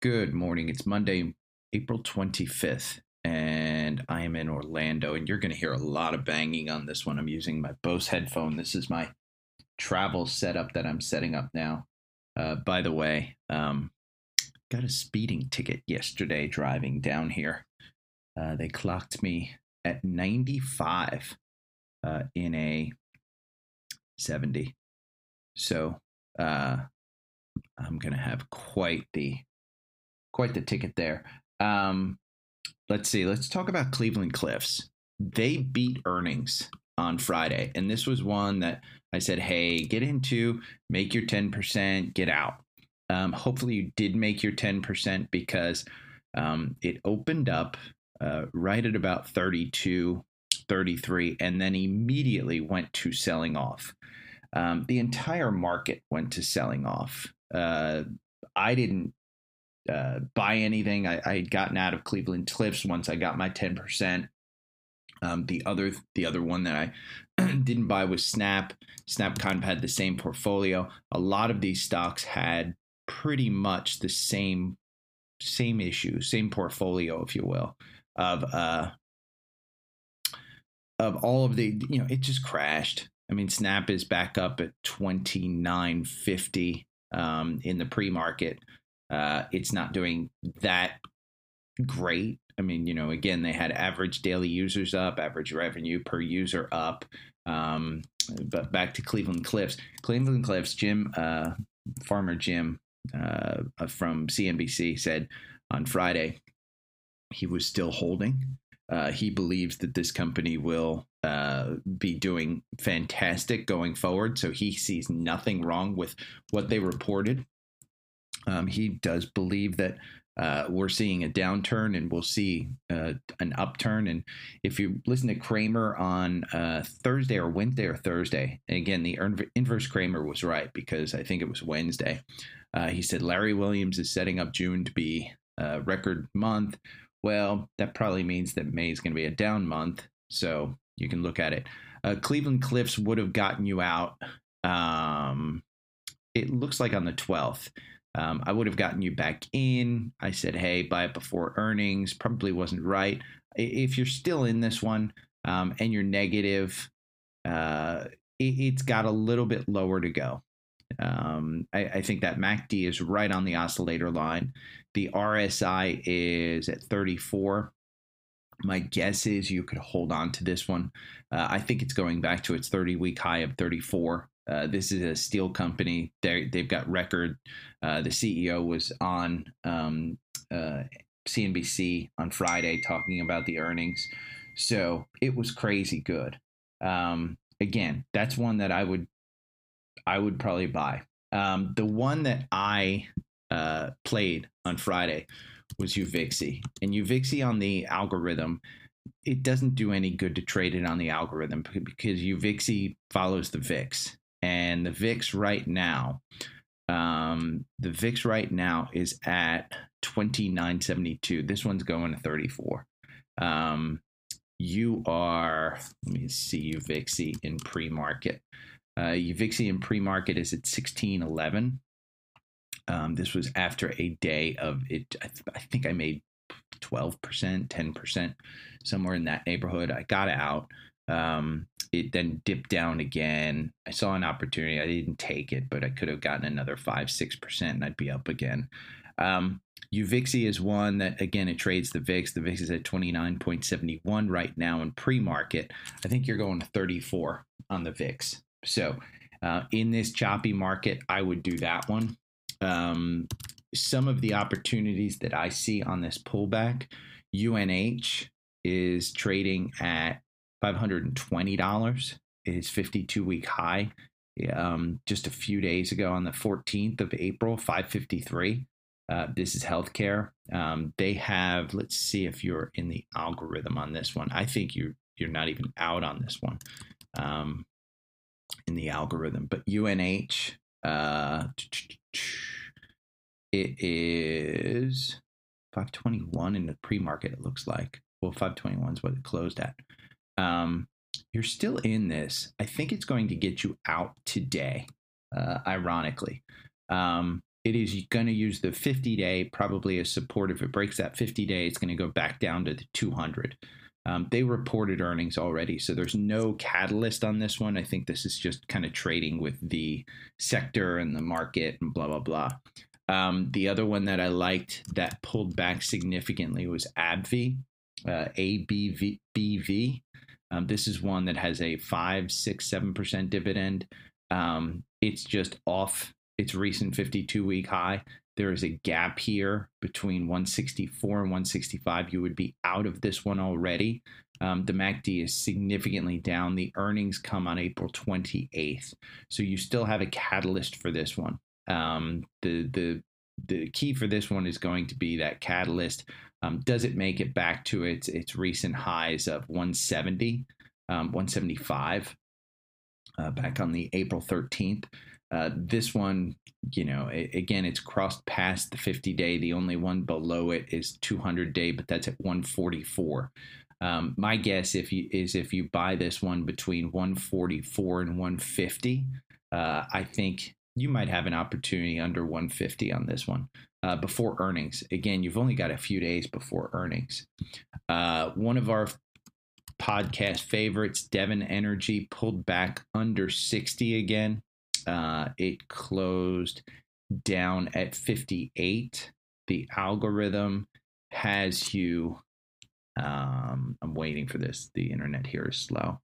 Good morning. It's Monday, April 25th, and I am in Orlando. And you're going to hear a lot of banging on this one. I'm using my Bose headphone. This is my travel setup that I'm setting up now. Uh, by the way, um, got a speeding ticket yesterday driving down here. Uh, they clocked me at 95 uh, in a 70. So uh, I'm going to have quite the quite the ticket there. Um, let's see. Let's talk about Cleveland Cliffs. They beat earnings on Friday, and this was one that I said, "Hey, get into, make your ten percent, get out." Um, hopefully, you did make your ten percent because um, it opened up uh, right at about 32, 33, and then immediately went to selling off. Um, the entire market went to selling off. Uh, I didn't uh, buy anything. I, I, had gotten out of Cleveland Cliffs once I got my ten percent. Um, the other the other one that I didn't buy was Snap. Snap kind of had the same portfolio. A lot of these stocks had pretty much the same same issue, same portfolio, if you will, of uh of all of the you know it just crashed. I mean, Snap is back up at twenty nine fifty um, in the pre market. Uh, it's not doing that great. I mean, you know, again, they had average daily users up, average revenue per user up. Um, but back to Cleveland Cliffs. Cleveland Cliffs, Jim, uh, Farmer Jim uh, from CNBC said on Friday he was still holding. Uh, he believes that this company will uh, be doing fantastic going forward. So he sees nothing wrong with what they reported. Um, he does believe that uh, we're seeing a downturn and we'll see uh, an upturn. And if you listen to Cramer on uh, Thursday or Wednesday or Thursday, and again, the inverse Cramer was right because I think it was Wednesday. Uh, he said Larry Williams is setting up June to be a record month. Well, that probably means that May is going to be a down month. So you can look at it. Uh, Cleveland Cliffs would have gotten you out. Um, it looks like on the 12th. Um, I would have gotten you back in. I said, hey, buy it before earnings. Probably wasn't right. If you're still in this one um, and you're negative, uh, it, has got a little bit lower to go. Um, I, I, think that MACD is right on the oscillator line. The RSI is at 34. My guess is you could hold on to this one. Uh, I think it's going back to its 30 week high of 34. Uh, this is a steel company. they they've got record. Uh, the CEO was on um, CNBC uh, on Friday talking about the earnings. So it was crazy good. Um, again, that's one that I would I would probably buy. Um, the one that I uh, played on Friday was Uvixi. And Uvixi on the algorithm, it doesn't do any good to trade it on the algorithm because Uvixi follows the VIX. And the VIX right now, um, the VIX right now is at 2972. This one's going to 34. Um, you are, let me see Uvixi in pre market. Uh, Uvixi in pre market is at 1611. Um, this was after a day of it. I, th- I think I made 12%, 10%, somewhere in that neighborhood. I got out. Um, it then dipped down again. I saw an opportunity. I didn't take it, but I could have gotten another five, six percent, and I'd be up again. Um, Uvixi is one that again it trades the VIX. The VIX is at twenty nine point seventy one right now in pre market. I think you're going to thirty four on the VIX. So uh, in this choppy market, I would do that one um, some of the opportunities that I see on this pullback, UNH is trading at $520. is 52 week high um, just a few days ago on the 14th of April, 553. Uh, this is healthcare. Um, they have. Let's see if you're in the algorithm on this one. I think you you're not even out on this one um, in the algorithm. But UNH, uh, it is 521 in the pre-market. It looks like. Well, 521 is what it closed at. Um, you're still in this. I think it's going to get you out today. Uh, ironically, um, it is going to use the 50 day probably as support. If it breaks that 50 day, it's going to go back down to the 200. Um, they reported earnings already, so there's no catalyst on this one. I think this is just kind of trading with the sector and the market and blah blah blah. Um, the other one that I liked that pulled back significantly was ABV, uh, ABVV. Um, this is one that has a five, six, seven percent dividend. Um, it's just off its recent 52 week high. There is a gap here between 164 and 165. You would be out of this one already. Um, the MACD is significantly down. The earnings come on April 28th, so you still have a catalyst for this one. Um, the the the key for this one is going to be that catalyst. Um, does it make it back to its its recent highs of 170, um, 175, uh, back on the April 13th? Uh, this one, you know, it, again, it's crossed past the 50 day. The only one below it is 200 day, but that's at 144. Um, my guess if you is if you buy this one between 144 and 150, uh, I think you might have an opportunity under 150 on this one uh, before earnings. Again, you've only got a few days before earnings. Uh, one of our podcast favorites, Devon Energy, pulled back under 60 again. Uh, it closed down at 58. The algorithm has you. Um, I'm waiting for this. The internet here is slow.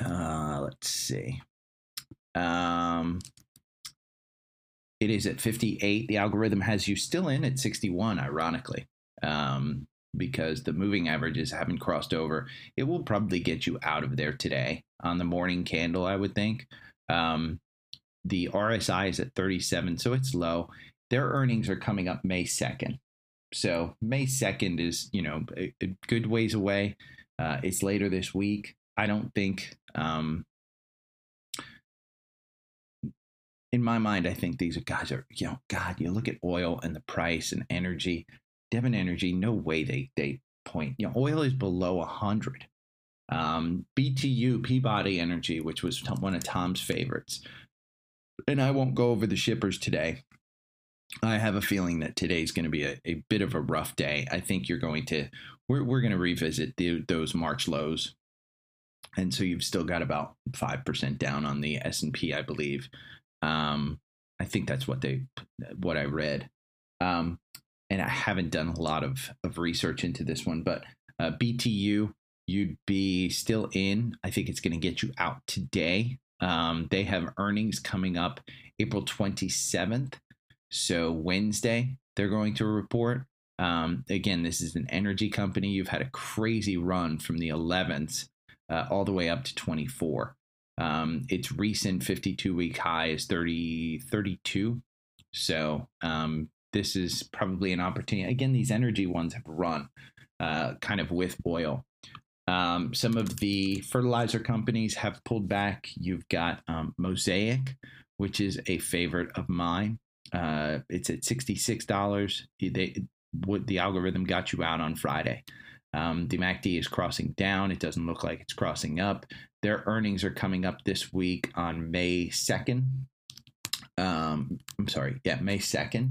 Uh, let's see. Um, it is at 58. The algorithm has you still in at 61, ironically, um, because the moving averages haven't crossed over. It will probably get you out of there today on the morning candle, I would think. Um, the RSI is at 37, so it's low. Their earnings are coming up May 2nd. So May 2nd is, you know, a, a good ways away. Uh, it's later this week. I don't think, um, in my mind, I think these guys are, you know, God, you look at oil and the price and energy. Devon Energy, no way they they point. You know, oil is below a hundred. Um, BTU Peabody Energy, which was one of Tom's favorites, and I won't go over the shippers today. I have a feeling that today's going to be a, a bit of a rough day. I think you're going to we're we're going to revisit the, those March lows, and so you've still got about five percent down on the S and P, I believe. Um, I think that's what they what I read. Um, and I haven't done a lot of, of research into this one, but uh, BTU, you'd be still in. I think it's going to get you out today. Um, they have earnings coming up April 27th. So Wednesday, they're going to report. Um, again, this is an energy company. You've had a crazy run from the 11th uh, all the way up to 24. Um, its recent 52 week high is 30, 32. So um, this is probably an opportunity. Again, these energy ones have run uh, kind of with oil. Um, some of the fertilizer companies have pulled back. You've got um, Mosaic, which is a favorite of mine. Uh, it's at sixty-six dollars. They what the algorithm got you out on Friday. Um, the MACD is crossing down. It doesn't look like it's crossing up. Their earnings are coming up this week on May 2nd. Um, I'm sorry, yeah, May 2nd.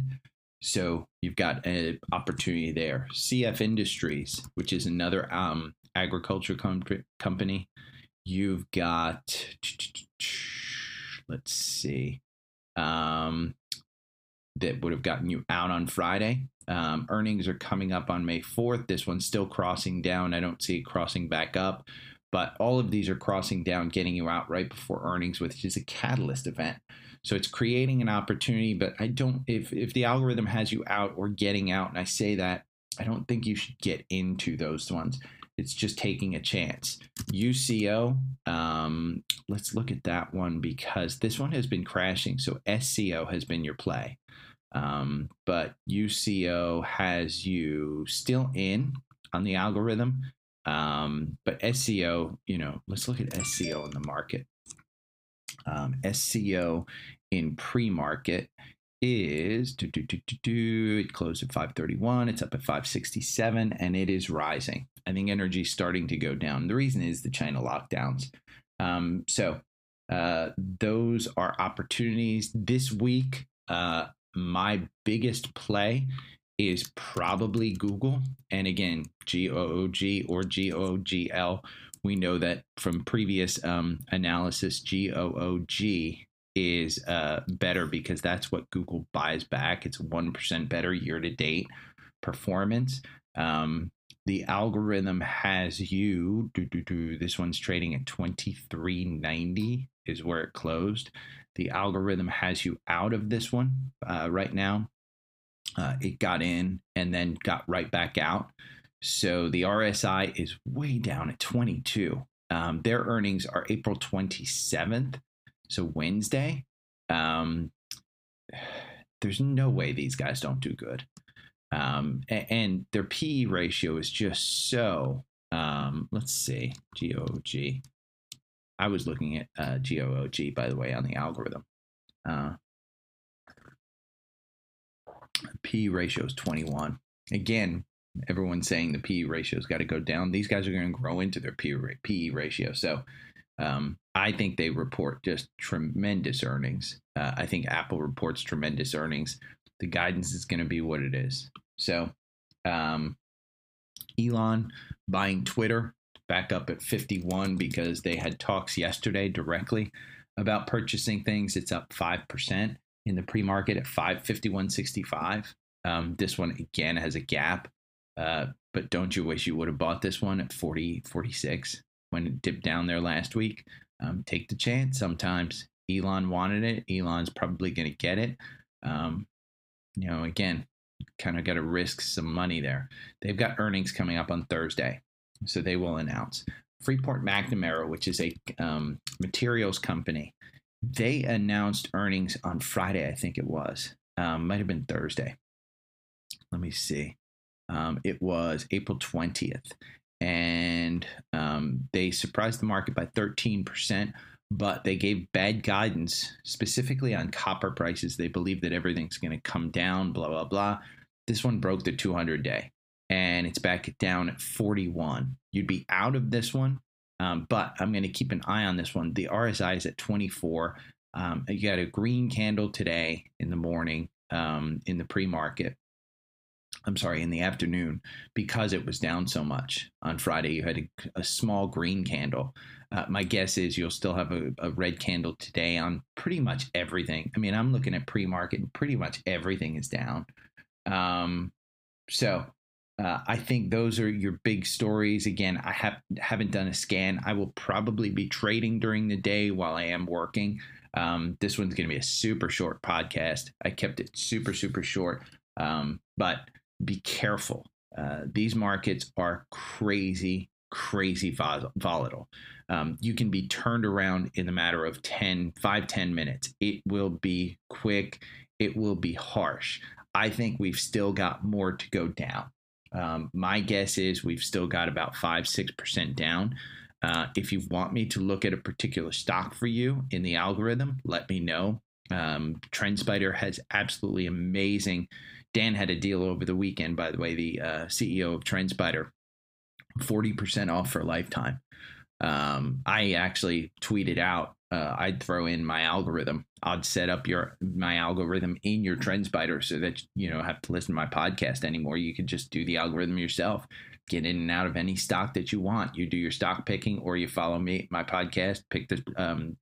So you've got an opportunity there. CF Industries, which is another um, agriculture com- company. You've got, let's see, um, that would have gotten you out on Friday. Um, earnings are coming up on May 4th. This one's still crossing down. I don't see it crossing back up. But all of these are crossing down, getting you out right before earnings, which is a catalyst event. So it's creating an opportunity, but I don't if if the algorithm has you out or getting out, and I say that, I don't think you should get into those ones. it's just taking a chance. UCO, um, let's look at that one because this one has been crashing. So SCO has been your play. Um, but UCO has you still in on the algorithm. Um, but SCO, you know, let's look at SCO in the market. Um, SCO in pre market is do, do, do, do, do. it closed at 531 it's up at 567 and it is rising i think energy is starting to go down the reason is the china lockdowns um, so uh, those are opportunities this week uh, my biggest play is probably google and again g-o-o-g or g-o-g-l we know that from previous um, analysis g-o-o-g is uh, better because that's what Google buys back. It's 1% better year to date performance. Um, the algorithm has you, do, do, do, this one's trading at 2390 is where it closed. The algorithm has you out of this one uh, right now. Uh, it got in and then got right back out. So the RSI is way down at 22. Um, their earnings are April 27th. So Wednesday, um, there's no way these guys don't do good. Um, and, and, their PE ratio is just so. Um, let's see, GOG. I was looking at uh, GOOG by the way on the algorithm. Uh, PE ratio is 21. Again, everyone's saying the P ratio's got to go down. These guys are going to grow into their PE ratio. So um, I think they report just tremendous earnings. Uh, I think Apple reports tremendous earnings. The guidance is going to be what it is. So, um, Elon buying Twitter back up at 51 because they had talks yesterday directly about purchasing things. It's up 5% in the pre market at 551.65. Um, this one again has a gap. Uh, but don't you wish you would have bought this one at 40, 46? when it dipped down there last week. Um, take the chance sometimes. Elon wanted it. Elon's probably going to get it. Um, you know, again, kind of got to risk some money there. They've got earnings coming up on Thursday, so they will announce. Freeport McMoRan, which is a um, materials company, they announced earnings on Friday, I think it was. Um, might have been Thursday. Let me see. Um, it was April 20th and um, they surprised the market by 13%, but they gave bad guidance specifically on copper prices. They believe that everything's going to come down, blah, blah, blah. This one broke the 200 day and it's back down at 41. You'd be out of this one, um, but I'm going to keep an eye on this one. The RSI is at 24. Um, you got a green candle today in the morning um, in the pre market. I'm sorry, in the afternoon because it was down so much. On Friday, you had a, a small green candle. Uh, my guess is you'll still have a, a, red candle today on pretty much everything. I mean, I'm looking at pre market and pretty much everything is down. Um, so uh, I think those are your big stories. Again, I have, haven't done a scan. I will probably be trading during the day while I am working. Um, this one's going to be a super short podcast. I kept it super, super short. Um, but be careful. Uh, these markets are crazy, crazy volatile. Um, you can be turned around in the matter of 10, 5, 10 minutes. It will be quick. It will be harsh. I think we've still got more to go down. Um, my guess is we've still got about 5, 6% down. Uh, if you want me to look at a particular stock for you in the algorithm, let me know. Um, TrendSpider has absolutely amazing Dan had a deal over the weekend, by the way, the uh, CEO of TrendSpider, 40% off for a lifetime. Um, I actually tweeted out, uh, I'd throw in my algorithm. I'd set up your my algorithm in your TrendSpider so that you don't have to listen to my podcast anymore. You can just do the algorithm yourself. Get in and out of any stock that you want. You do your stock picking, or you follow me, my podcast. Pick the um,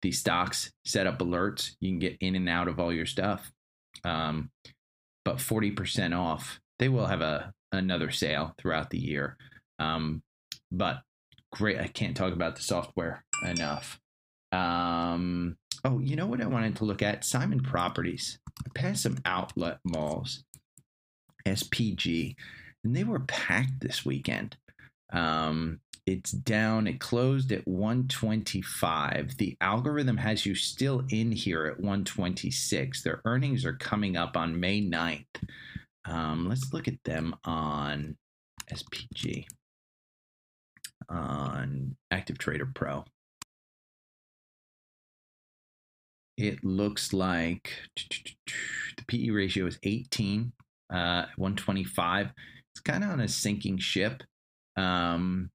these stocks, set up alerts. You can get in and out of all your stuff. Um, but 40% off. They will have a another sale throughout the year. Um, but great. I can't talk about the software enough. Um, oh, you know what I wanted to look at? Simon Properties. I passed some outlet malls, SPG, and they were packed this weekend. Um, it's down. It closed at 125. The algorithm has you still in here at 126. Their earnings are coming up on May 9th. Um, let's look at them on SPG on Active Trader Pro. It looks like the PE ratio is 18, uh, 125. It's kind of on a sinking ship. Um,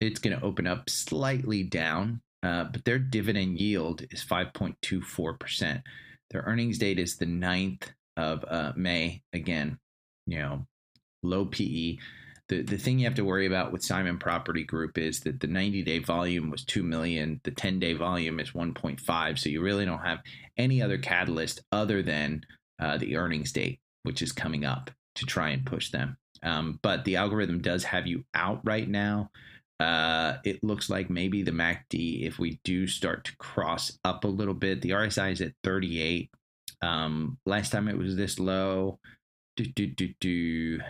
it's going to open up slightly down, uh, but their dividend yield is 5.24%. Their earnings date is the 9th of uh, May. Again, you know, low PE. The, the thing you have to worry about with Simon Property Group is that the 90 day volume was 2 million, the 10 day volume is 1.5. So you really don't have any other catalyst other than uh, the earnings date, which is coming up to try and push them. Um, but the algorithm does have you out right now. Uh, it looks like maybe the MACD, if we do start to cross up a little bit, the RSI is at 38. Um, last time it was this low, do, do, do, do.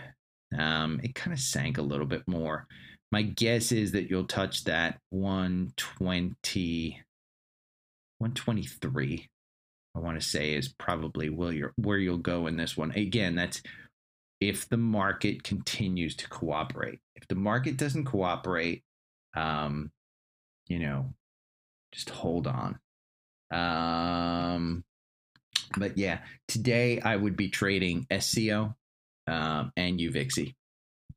Um, it kind of sank a little bit more. My guess is that you'll touch that 120, 123. I want to say is probably will you where you'll go in this one. Again, that's if the market continues to cooperate. If the market doesn't cooperate, um, you know, just hold on. Um, but yeah, today I would be trading SCO um, and UVIXI.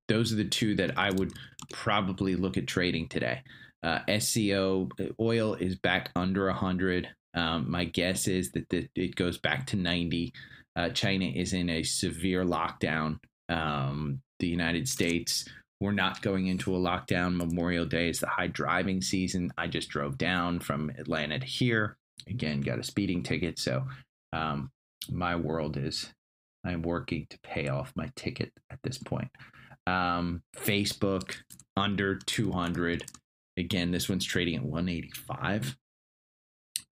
Those are the two that I would probably look at trading today. Uh, SCO uh, oil is back under 100. Um, my guess is that the, it goes back to 90. Uh, China is in a severe lockdown. Um, the United States, we're not going into a lockdown. Memorial Day is the high driving season. I just drove down from Atlanta to here. Again, got a speeding ticket. So um, my world is I'm working to pay off my ticket at this point. Um, Facebook under 200. Again, this one's trading at 185.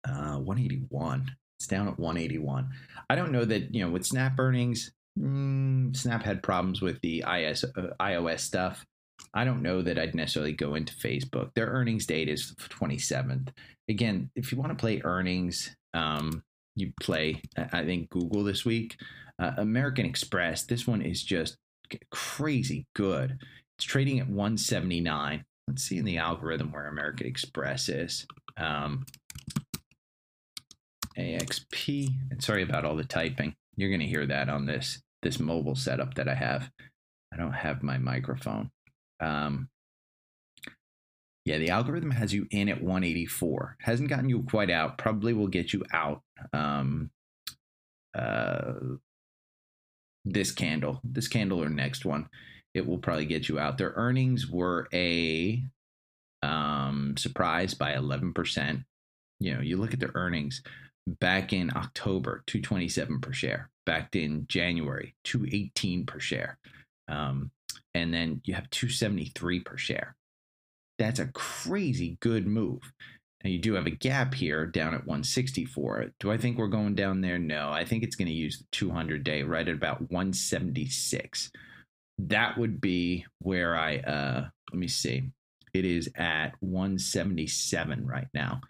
Uh, 181. It's down at 181. I don't know that, you know, with Snap earnings, mm, Snap had problems with the IS, uh, iOS stuff. I don't know that I'd necessarily go into Facebook. Their earnings date is 27th. Again, if you want to play earnings, um, you play, I think, Google this week. Uh, American Express, this one is just crazy good. It's trading at 179. Let's see in the algorithm where American Express is. Um, AXP. And sorry about all the typing. You're going to hear that on this this mobile setup that I have. I don't have my microphone. Um, yeah, the algorithm has you in at 184. Hasn't gotten you quite out. Probably will get you out. Um, uh, this candle, this candle or next one, it will probably get you out. Their earnings were a um, surprise by 11%. You know, you look at their earnings back in October, 227 per share. Back in January, 218 per share. Um, and then you have 273 per share. That's a crazy good move. Now you do have a gap here down at 164. Do I think we're going down there? No. I think it's going to use the 200 day right at about 176. That would be where I uh let me see. It is at 177 right now.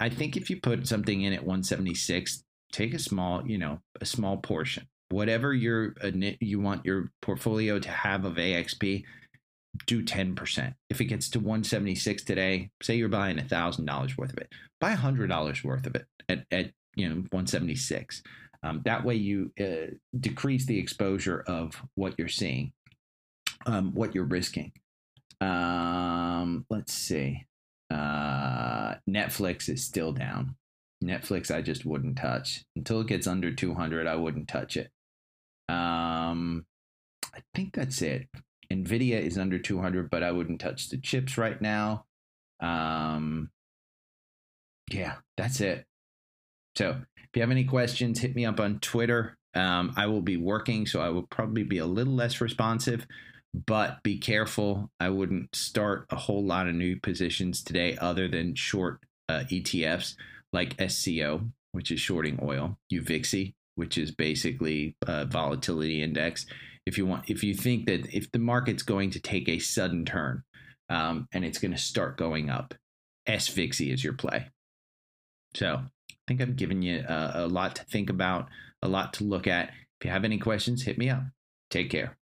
I think if you put something in at 176, take a small, you know, a small portion. Whatever your you want your portfolio to have of AXP, do 10%. If it gets to 176 today, say you're buying $1,000 worth of it, buy $100 worth of it at, at you know 176. Um, that way you uh, decrease the exposure of what you're seeing, um, what you're risking. Um, let's see. Uh, Netflix is still down. Netflix, I just wouldn't touch until it gets under 200. I wouldn't touch it. Um, I think that's it. Nvidia is under 200, but I wouldn't touch the chips right now. Um, yeah, that's it. So if you have any questions, hit me up on Twitter. Um, I will be working, so I will probably be a little less responsive but be careful. I wouldn't start a whole lot of new positions today other than short uh, ETFs like SCO, which is shorting oil, UVIXI, which is basically a volatility index. If you want, if you think that if the market's going to take a sudden turn, um, and it's going to start going up. SVIXY is your play. So I think I've given you a, a lot to think about, a lot to look at. If you have any questions, hit me up. Take care.